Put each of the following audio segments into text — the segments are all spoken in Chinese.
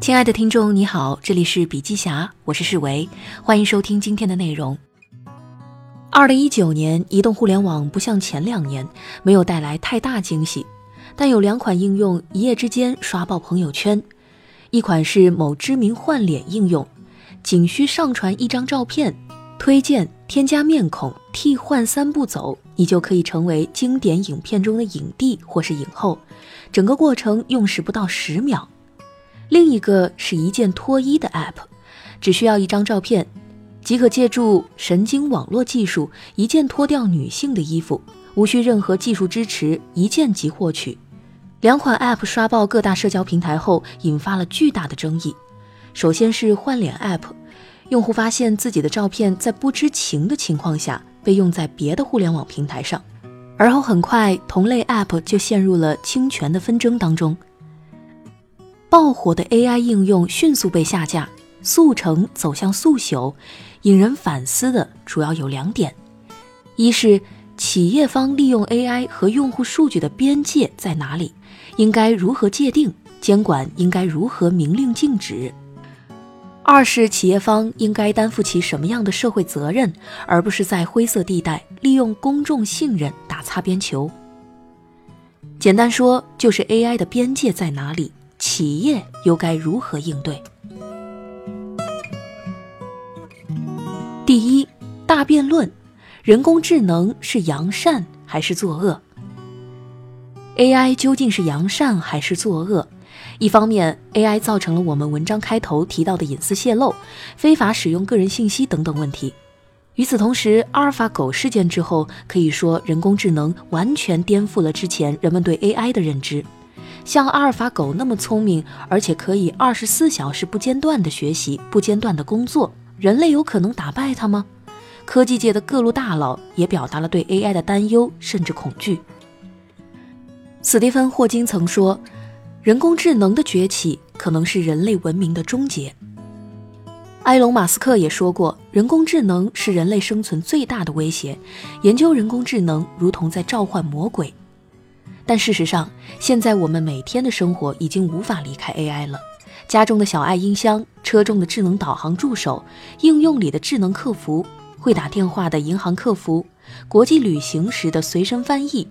亲爱的听众，你好，这里是笔记侠，我是世维，欢迎收听今天的内容。二零一九年，移动互联网不像前两年没有带来太大惊喜，但有两款应用一夜之间刷爆朋友圈。一款是某知名换脸应用，仅需上传一张照片，推荐、添加面孔、替换三步走，你就可以成为经典影片中的影帝或是影后，整个过程用时不到十秒。另一个是一键脱衣的 App，只需要一张照片，即可借助神经网络技术一键脱掉女性的衣服，无需任何技术支持，一键即获取。两款 App 刷爆各大社交平台后，引发了巨大的争议。首先是换脸 App，用户发现自己的照片在不知情的情况下被用在别的互联网平台上，而后很快同类 App 就陷入了侵权的纷争当中。爆火的 AI 应用迅速被下架，速成走向速朽，引人反思的主要有两点：一是企业方利用 AI 和用户数据的边界在哪里，应该如何界定，监管应该如何明令禁止；二是企业方应该担负起什么样的社会责任，而不是在灰色地带利用公众信任打擦边球。简单说，就是 AI 的边界在哪里。企业又该如何应对？第一大辩论：人工智能是扬善还是作恶？AI 究竟是扬善还是作恶？一方面，AI 造成了我们文章开头提到的隐私泄露、非法使用个人信息等等问题；与此同时，阿尔法狗事件之后，可以说人工智能完全颠覆了之前人们对 AI 的认知。像阿尔法狗那么聪明，而且可以二十四小时不间断的学习、不间断的工作，人类有可能打败它吗？科技界的各路大佬也表达了对 AI 的担忧甚至恐惧。斯蒂芬·霍金曾说：“人工智能的崛起可能是人类文明的终结。”埃隆·马斯克也说过：“人工智能是人类生存最大的威胁，研究人工智能如同在召唤魔鬼。”但事实上，现在我们每天的生活已经无法离开 AI 了。家中的小爱音箱、车中的智能导航助手、应用里的智能客服、会打电话的银行客服、国际旅行时的随身翻译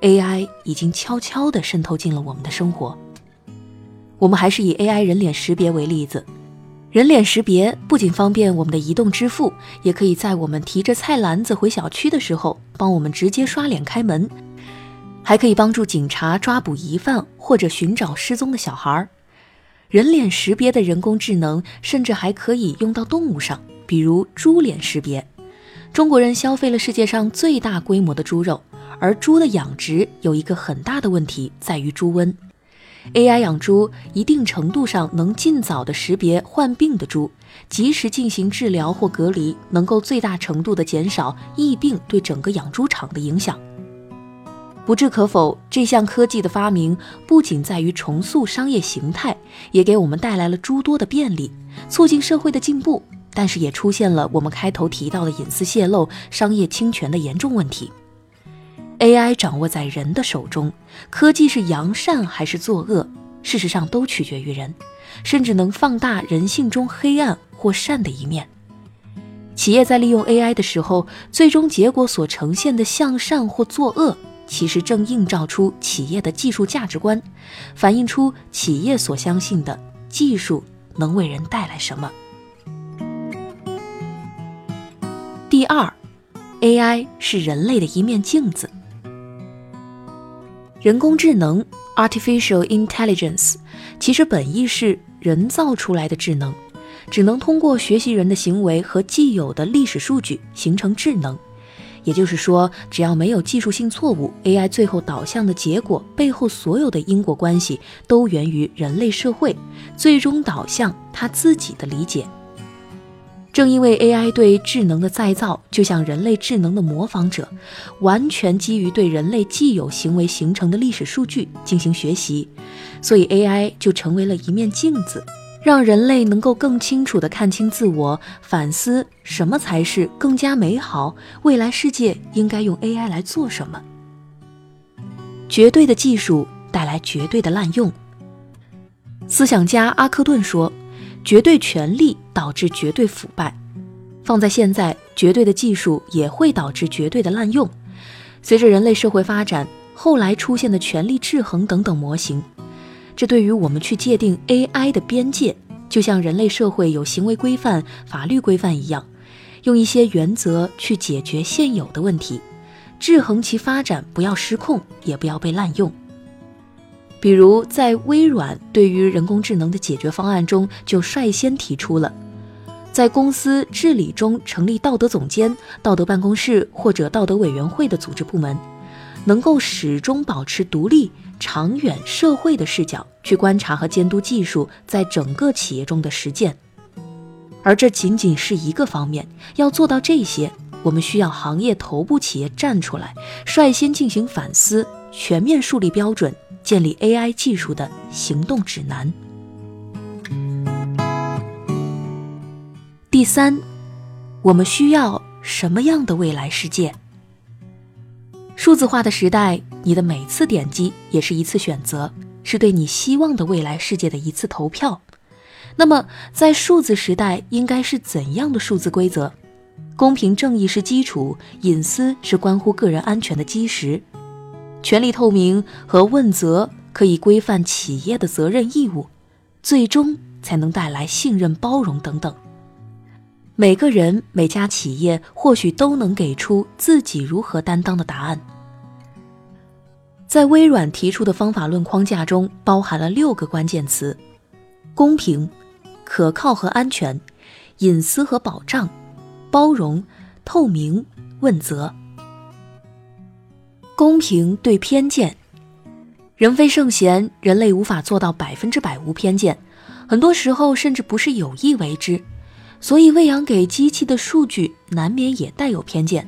，AI 已经悄悄地渗透进了我们的生活。我们还是以 AI 人脸识别为例子，人脸识别不仅方便我们的移动支付，也可以在我们提着菜篮子回小区的时候，帮我们直接刷脸开门。还可以帮助警察抓捕疑犯或者寻找失踪的小孩。人脸识别的人工智能甚至还可以用到动物上，比如猪脸识别。中国人消费了世界上最大规模的猪肉，而猪的养殖有一个很大的问题在于猪瘟。AI 养猪一定程度上能尽早的识别患病的猪，及时进行治疗或隔离，能够最大程度的减少疫病对整个养猪场的影响。不置可否，这项科技的发明不仅在于重塑商业形态，也给我们带来了诸多的便利，促进社会的进步。但是也出现了我们开头提到的隐私泄露、商业侵权的严重问题。AI 掌握在人的手中，科技是扬善还是作恶，事实上都取决于人，甚至能放大人性中黑暗或善的一面。企业在利用 AI 的时候，最终结果所呈现的向善或作恶。其实正映照出企业的技术价值观，反映出企业所相信的技术能为人带来什么。第二，AI 是人类的一面镜子。人工智能 （Artificial Intelligence） 其实本意是人造出来的智能，只能通过学习人的行为和既有的历史数据形成智能。也就是说，只要没有技术性错误，AI 最后导向的结果背后所有的因果关系都源于人类社会，最终导向他自己的理解。正因为 AI 对智能的再造，就像人类智能的模仿者，完全基于对人类既有行为形成的历史数据进行学习，所以 AI 就成为了一面镜子。让人类能够更清楚地看清自我，反思什么才是更加美好，未来世界应该用 AI 来做什么。绝对的技术带来绝对的滥用。思想家阿克顿说：“绝对权力导致绝对腐败。”放在现在，绝对的技术也会导致绝对的滥用。随着人类社会发展，后来出现的权力制衡等等模型，这对于我们去界定 AI 的边界，就像人类社会有行为规范、法律规范一样，用一些原则去解决现有的问题，制衡其发展，不要失控，也不要被滥用。比如，在微软对于人工智能的解决方案中，就率先提出了。在公司治理中成立道德总监、道德办公室或者道德委员会的组织部门，能够始终保持独立、长远社会的视角去观察和监督技术在整个企业中的实践。而这仅仅是一个方面，要做到这些，我们需要行业头部企业站出来，率先进行反思，全面树立标准，建立 AI 技术的行动指南。第三，我们需要什么样的未来世界？数字化的时代，你的每次点击也是一次选择，是对你希望的未来世界的一次投票。那么，在数字时代，应该是怎样的数字规则？公平正义是基础，隐私是关乎个人安全的基石，权力透明和问责可以规范企业的责任义务，最终才能带来信任、包容等等。每个人、每家企业或许都能给出自己如何担当的答案。在微软提出的方法论框架中，包含了六个关键词：公平、可靠和安全、隐私和保障、包容、透明、问责。公平对偏见，人非圣贤，人类无法做到百分之百无偏见，很多时候甚至不是有意为之。所以，喂养给机器的数据难免也带有偏见。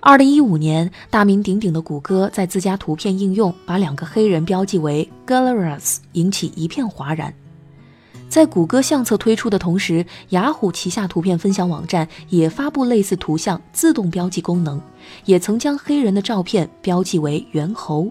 二零一五年，大名鼎鼎的谷歌在自家图片应用把两个黑人标记为 Galleras，引起一片哗然。在谷歌相册推出的同时，雅虎旗下图片分享网站也发布类似图像自动标记功能，也曾将黑人的照片标记为猿猴。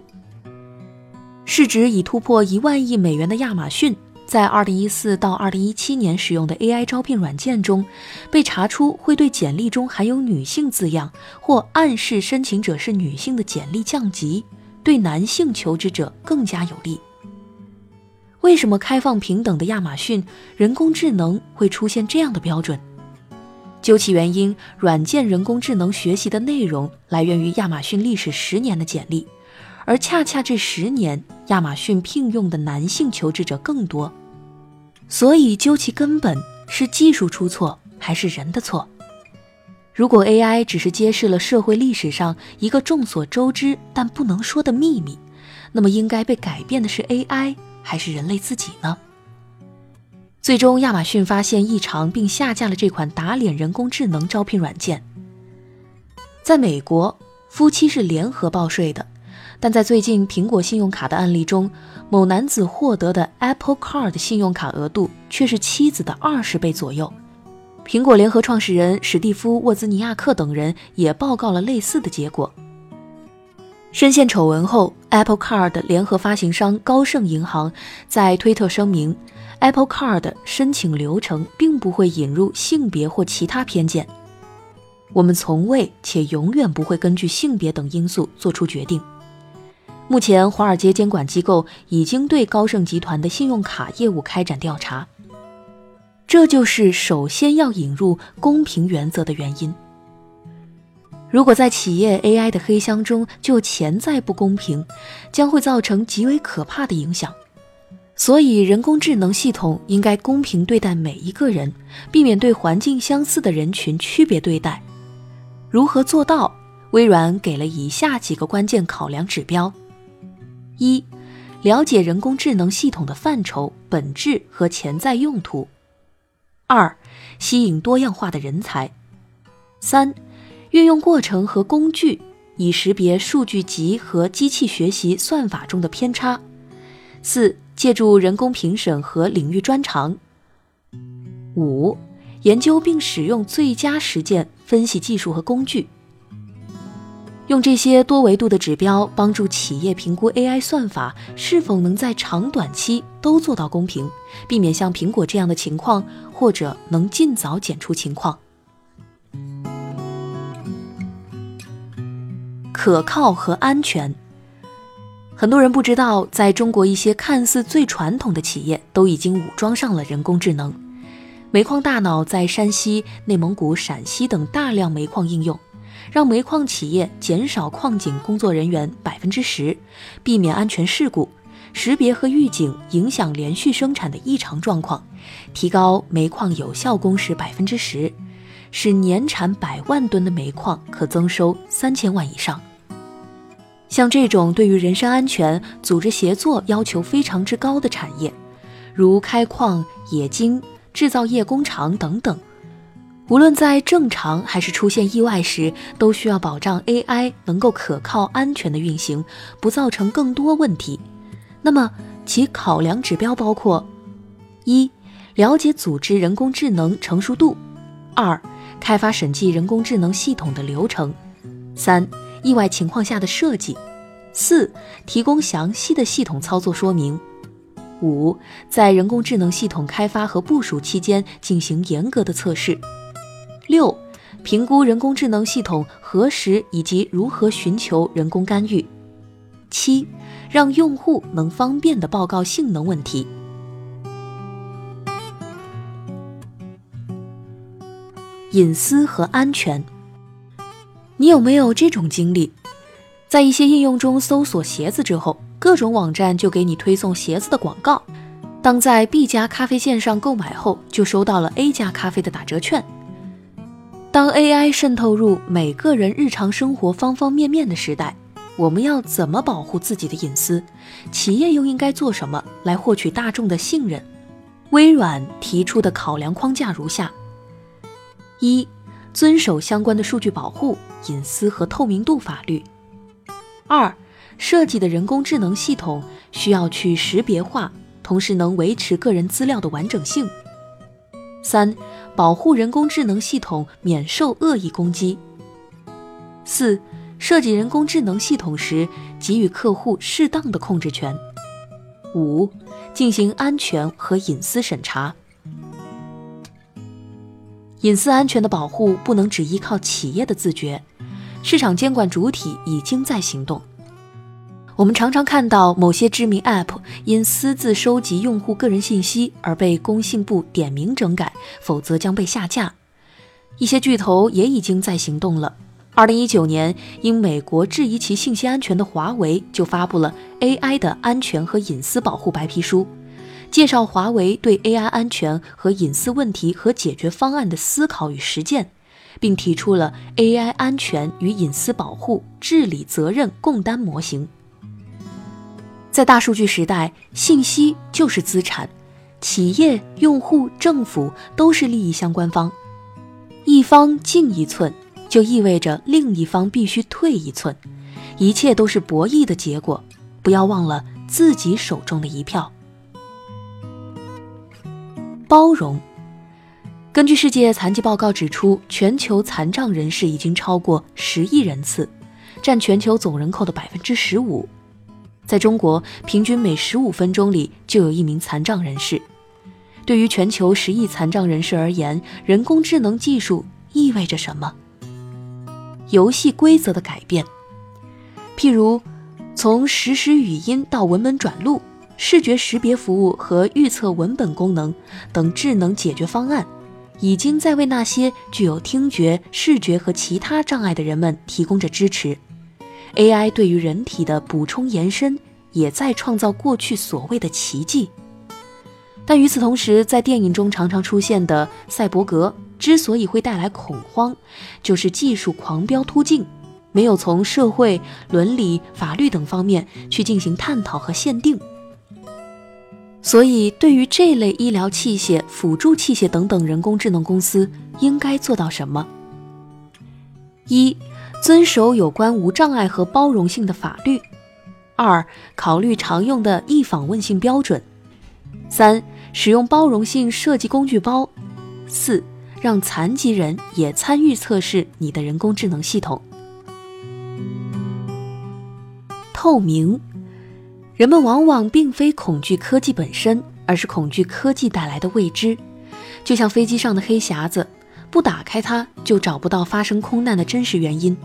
市值已突破一万亿美元的亚马逊。在二零一四到二零一七年使用的 AI 招聘软件中，被查出会对简历中含有女性字样或暗示申请者是女性的简历降级，对男性求职者更加有利。为什么开放平等的亚马逊人工智能会出现这样的标准？究其原因，软件人工智能学习的内容来源于亚马逊历史十年的简历。而恰恰这十年，亚马逊聘用的男性求职者更多，所以究其根本是技术出错还是人的错？如果 AI 只是揭示了社会历史上一个众所周知但不能说的秘密，那么应该被改变的是 AI 还是人类自己呢？最终，亚马逊发现异常并下架了这款打脸人工智能招聘软件。在美国，夫妻是联合报税的。但在最近苹果信用卡的案例中，某男子获得的 Apple Card 信用卡额度却是妻子的二十倍左右。苹果联合创始人史蒂夫·沃兹尼亚克等人也报告了类似的结果。深陷丑闻后，Apple Card 联合发行商高盛银行在推特声明：Apple Card 申请流程并不会引入性别或其他偏见。我们从未且永远不会根据性别等因素做出决定。目前，华尔街监管机构已经对高盛集团的信用卡业务开展调查。这就是首先要引入公平原则的原因。如果在企业 AI 的黑箱中就潜在不公平，将会造成极为可怕的影响。所以，人工智能系统应该公平对待每一个人，避免对环境相似的人群区别对待。如何做到？微软给了以下几个关键考量指标。一、了解人工智能系统的范畴、本质和潜在用途；二、吸引多样化的人才；三、运用过程和工具以识别数据集和机器学习算法中的偏差；四、借助人工评审和领域专长；五、研究并使用最佳实践分析技术和工具。用这些多维度的指标帮助企业评估 AI 算法是否能在长短期都做到公平，避免像苹果这样的情况，或者能尽早检出情况。可靠和安全。很多人不知道，在中国一些看似最传统的企业都已经武装上了人工智能。煤矿大脑在山西、内蒙古、陕西等大量煤矿应用，让煤矿企业减少矿井工作人员百分之十，避免安全事故，识别和预警影响连续生产的异常状况，提高煤矿有效工时百分之十，使年产百万吨的煤矿可增收三千万以上。像这种对于人身安全、组织协作要求非常之高的产业，如开矿、冶金、制造业工厂等等，无论在正常还是出现意外时，都需要保障 AI 能够可靠、安全的运行，不造成更多问题。那么，其考量指标包括：一、了解组织人工智能成熟度；二、开发审计人工智能系统的流程；三。意外情况下的设计，四、提供详细的系统操作说明，五、在人工智能系统开发和部署期间进行严格的测试，六、评估人工智能系统何时以及如何寻求人工干预，七、让用户能方便的报告性能问题。隐私和安全。你有没有这种经历？在一些应用中搜索鞋子之后，各种网站就给你推送鞋子的广告。当在 B 家咖啡线上购买后，就收到了 A 家咖啡的打折券。当 AI 渗透入每个人日常生活方方面面的时代，我们要怎么保护自己的隐私？企业又应该做什么来获取大众的信任？微软提出的考量框架如下：一。遵守相关的数据保护、隐私和透明度法律。二、设计的人工智能系统需要去识别化，同时能维持个人资料的完整性。三、保护人工智能系统免受恶意攻击。四、设计人工智能系统时，给予客户适当的控制权。五、进行安全和隐私审查。隐私安全的保护不能只依靠企业的自觉，市场监管主体已经在行动。我们常常看到某些知名 App 因私自收集用户个人信息而被工信部点名整改，否则将被下架。一些巨头也已经在行动了。二零一九年，因美国质疑其信息安全的华为就发布了 AI 的安全和隐私保护白皮书。介绍华为对 AI 安全和隐私问题和解决方案的思考与实践，并提出了 AI 安全与隐私保护治理责任共担模型。在大数据时代，信息就是资产，企业、用户、政府都是利益相关方，一方进一寸，就意味着另一方必须退一寸，一切都是博弈的结果。不要忘了自己手中的一票。包容。根据世界残疾报告指出，全球残障人士已经超过十亿人次，占全球总人口的百分之十五。在中国，平均每十五分钟里就有一名残障人士。对于全球十亿残障人士而言，人工智能技术意味着什么？游戏规则的改变，譬如从实时语音到文本转录。视觉识别服务和预测文本功能等智能解决方案，已经在为那些具有听觉、视觉和其他障碍的人们提供着支持。AI 对于人体的补充延伸，也在创造过去所谓的奇迹。但与此同时，在电影中常常出现的赛博格之所以会带来恐慌，就是技术狂飙突进，没有从社会、伦理、法律等方面去进行探讨和限定。所以，对于这类医疗器械、辅助器械等等人工智能公司，应该做到什么？一、遵守有关无障碍和包容性的法律；二、考虑常用的易访问性标准；三、使用包容性设计工具包；四、让残疾人也参与测试你的人工智能系统。透明。人们往往并非恐惧科技本身，而是恐惧科技带来的未知。就像飞机上的黑匣子，不打开它就找不到发生空难的真实原因。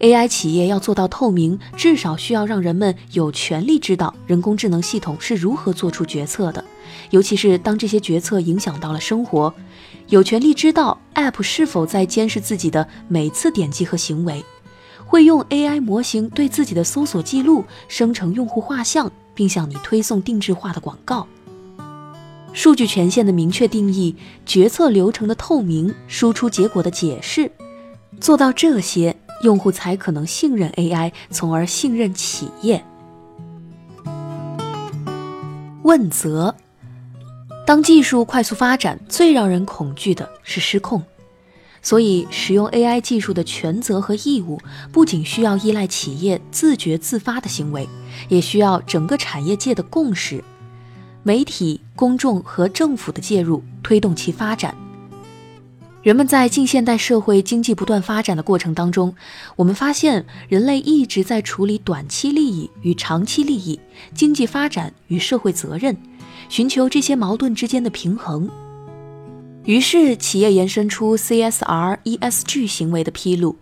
AI 企业要做到透明，至少需要让人们有权利知道人工智能系统是如何做出决策的，尤其是当这些决策影响到了生活，有权利知道 App 是否在监视自己的每次点击和行为，会用 AI 模型对自己的搜索记录生成用户画像，并向你推送定制化的广告。数据权限的明确定义，决策流程的透明，输出结果的解释，做到这些。用户才可能信任 AI，从而信任企业。问责：当技术快速发展，最让人恐惧的是失控。所以，使用 AI 技术的权责和义务，不仅需要依赖企业自觉自发的行为，也需要整个产业界的共识、媒体、公众和政府的介入，推动其发展。人们在近现代社会经济不断发展的过程当中，我们发现人类一直在处理短期利益与长期利益、经济发展与社会责任，寻求这些矛盾之间的平衡。于是，企业延伸出 CSR、ESG 行为的披露，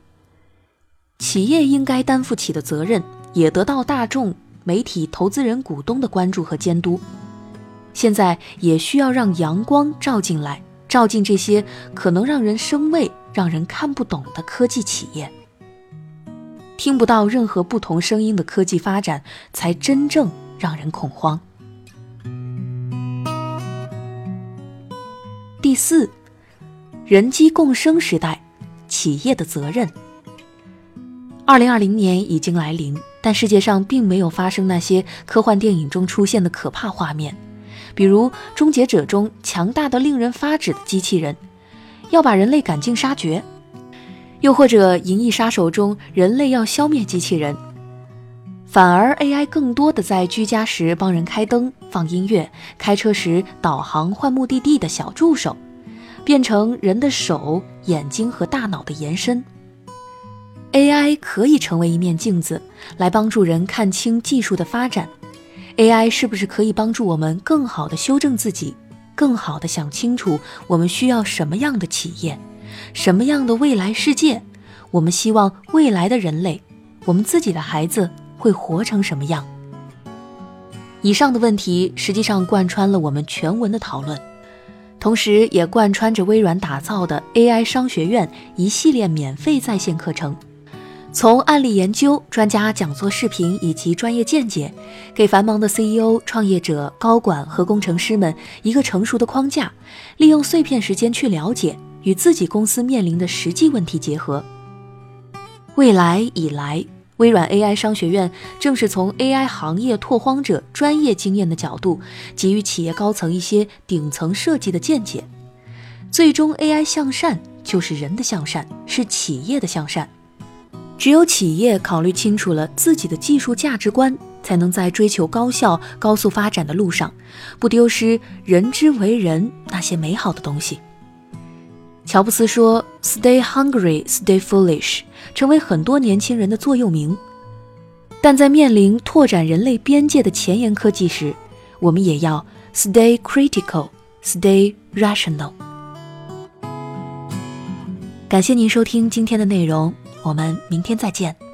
企业应该担负起的责任也得到大众、媒体、投资人、股东的关注和监督。现在也需要让阳光照进来。照进这些可能让人生畏、让人看不懂的科技企业，听不到任何不同声音的科技发展，才真正让人恐慌。第四，人机共生时代，企业的责任。二零二零年已经来临，但世界上并没有发生那些科幻电影中出现的可怕画面。比如《终结者》中强大的令人发指的机器人，要把人类赶尽杀绝；又或者《银翼杀手》中人类要消灭机器人，反而 AI 更多的在居家时帮人开灯、放音乐，开车时导航换目的地的小助手，变成人的手、眼睛和大脑的延伸。AI 可以成为一面镜子，来帮助人看清技术的发展。AI 是不是可以帮助我们更好的修正自己，更好的想清楚我们需要什么样的企业，什么样的未来世界？我们希望未来的人类，我们自己的孩子会活成什么样？以上的问题实际上贯穿了我们全文的讨论，同时也贯穿着微软打造的 AI 商学院一系列免费在线课程。从案例研究、专家讲座视频以及专业见解，给繁忙的 CEO、创业者、高管和工程师们一个成熟的框架，利用碎片时间去了解，与自己公司面临的实际问题结合。未来以来，微软 AI 商学院正是从 AI 行业拓荒者专业经验的角度，给予企业高层一些顶层设计的见解。最终，AI 向善就是人的向善，是企业的向善。只有企业考虑清楚了自己的技术价值观，才能在追求高效、高速发展的路上，不丢失人之为人那些美好的东西。乔布斯说：“Stay hungry, stay foolish”，成为很多年轻人的座右铭。但在面临拓展人类边界的前沿科技时，我们也要 stay critical, stay rational。感谢您收听今天的内容。我们明天再见。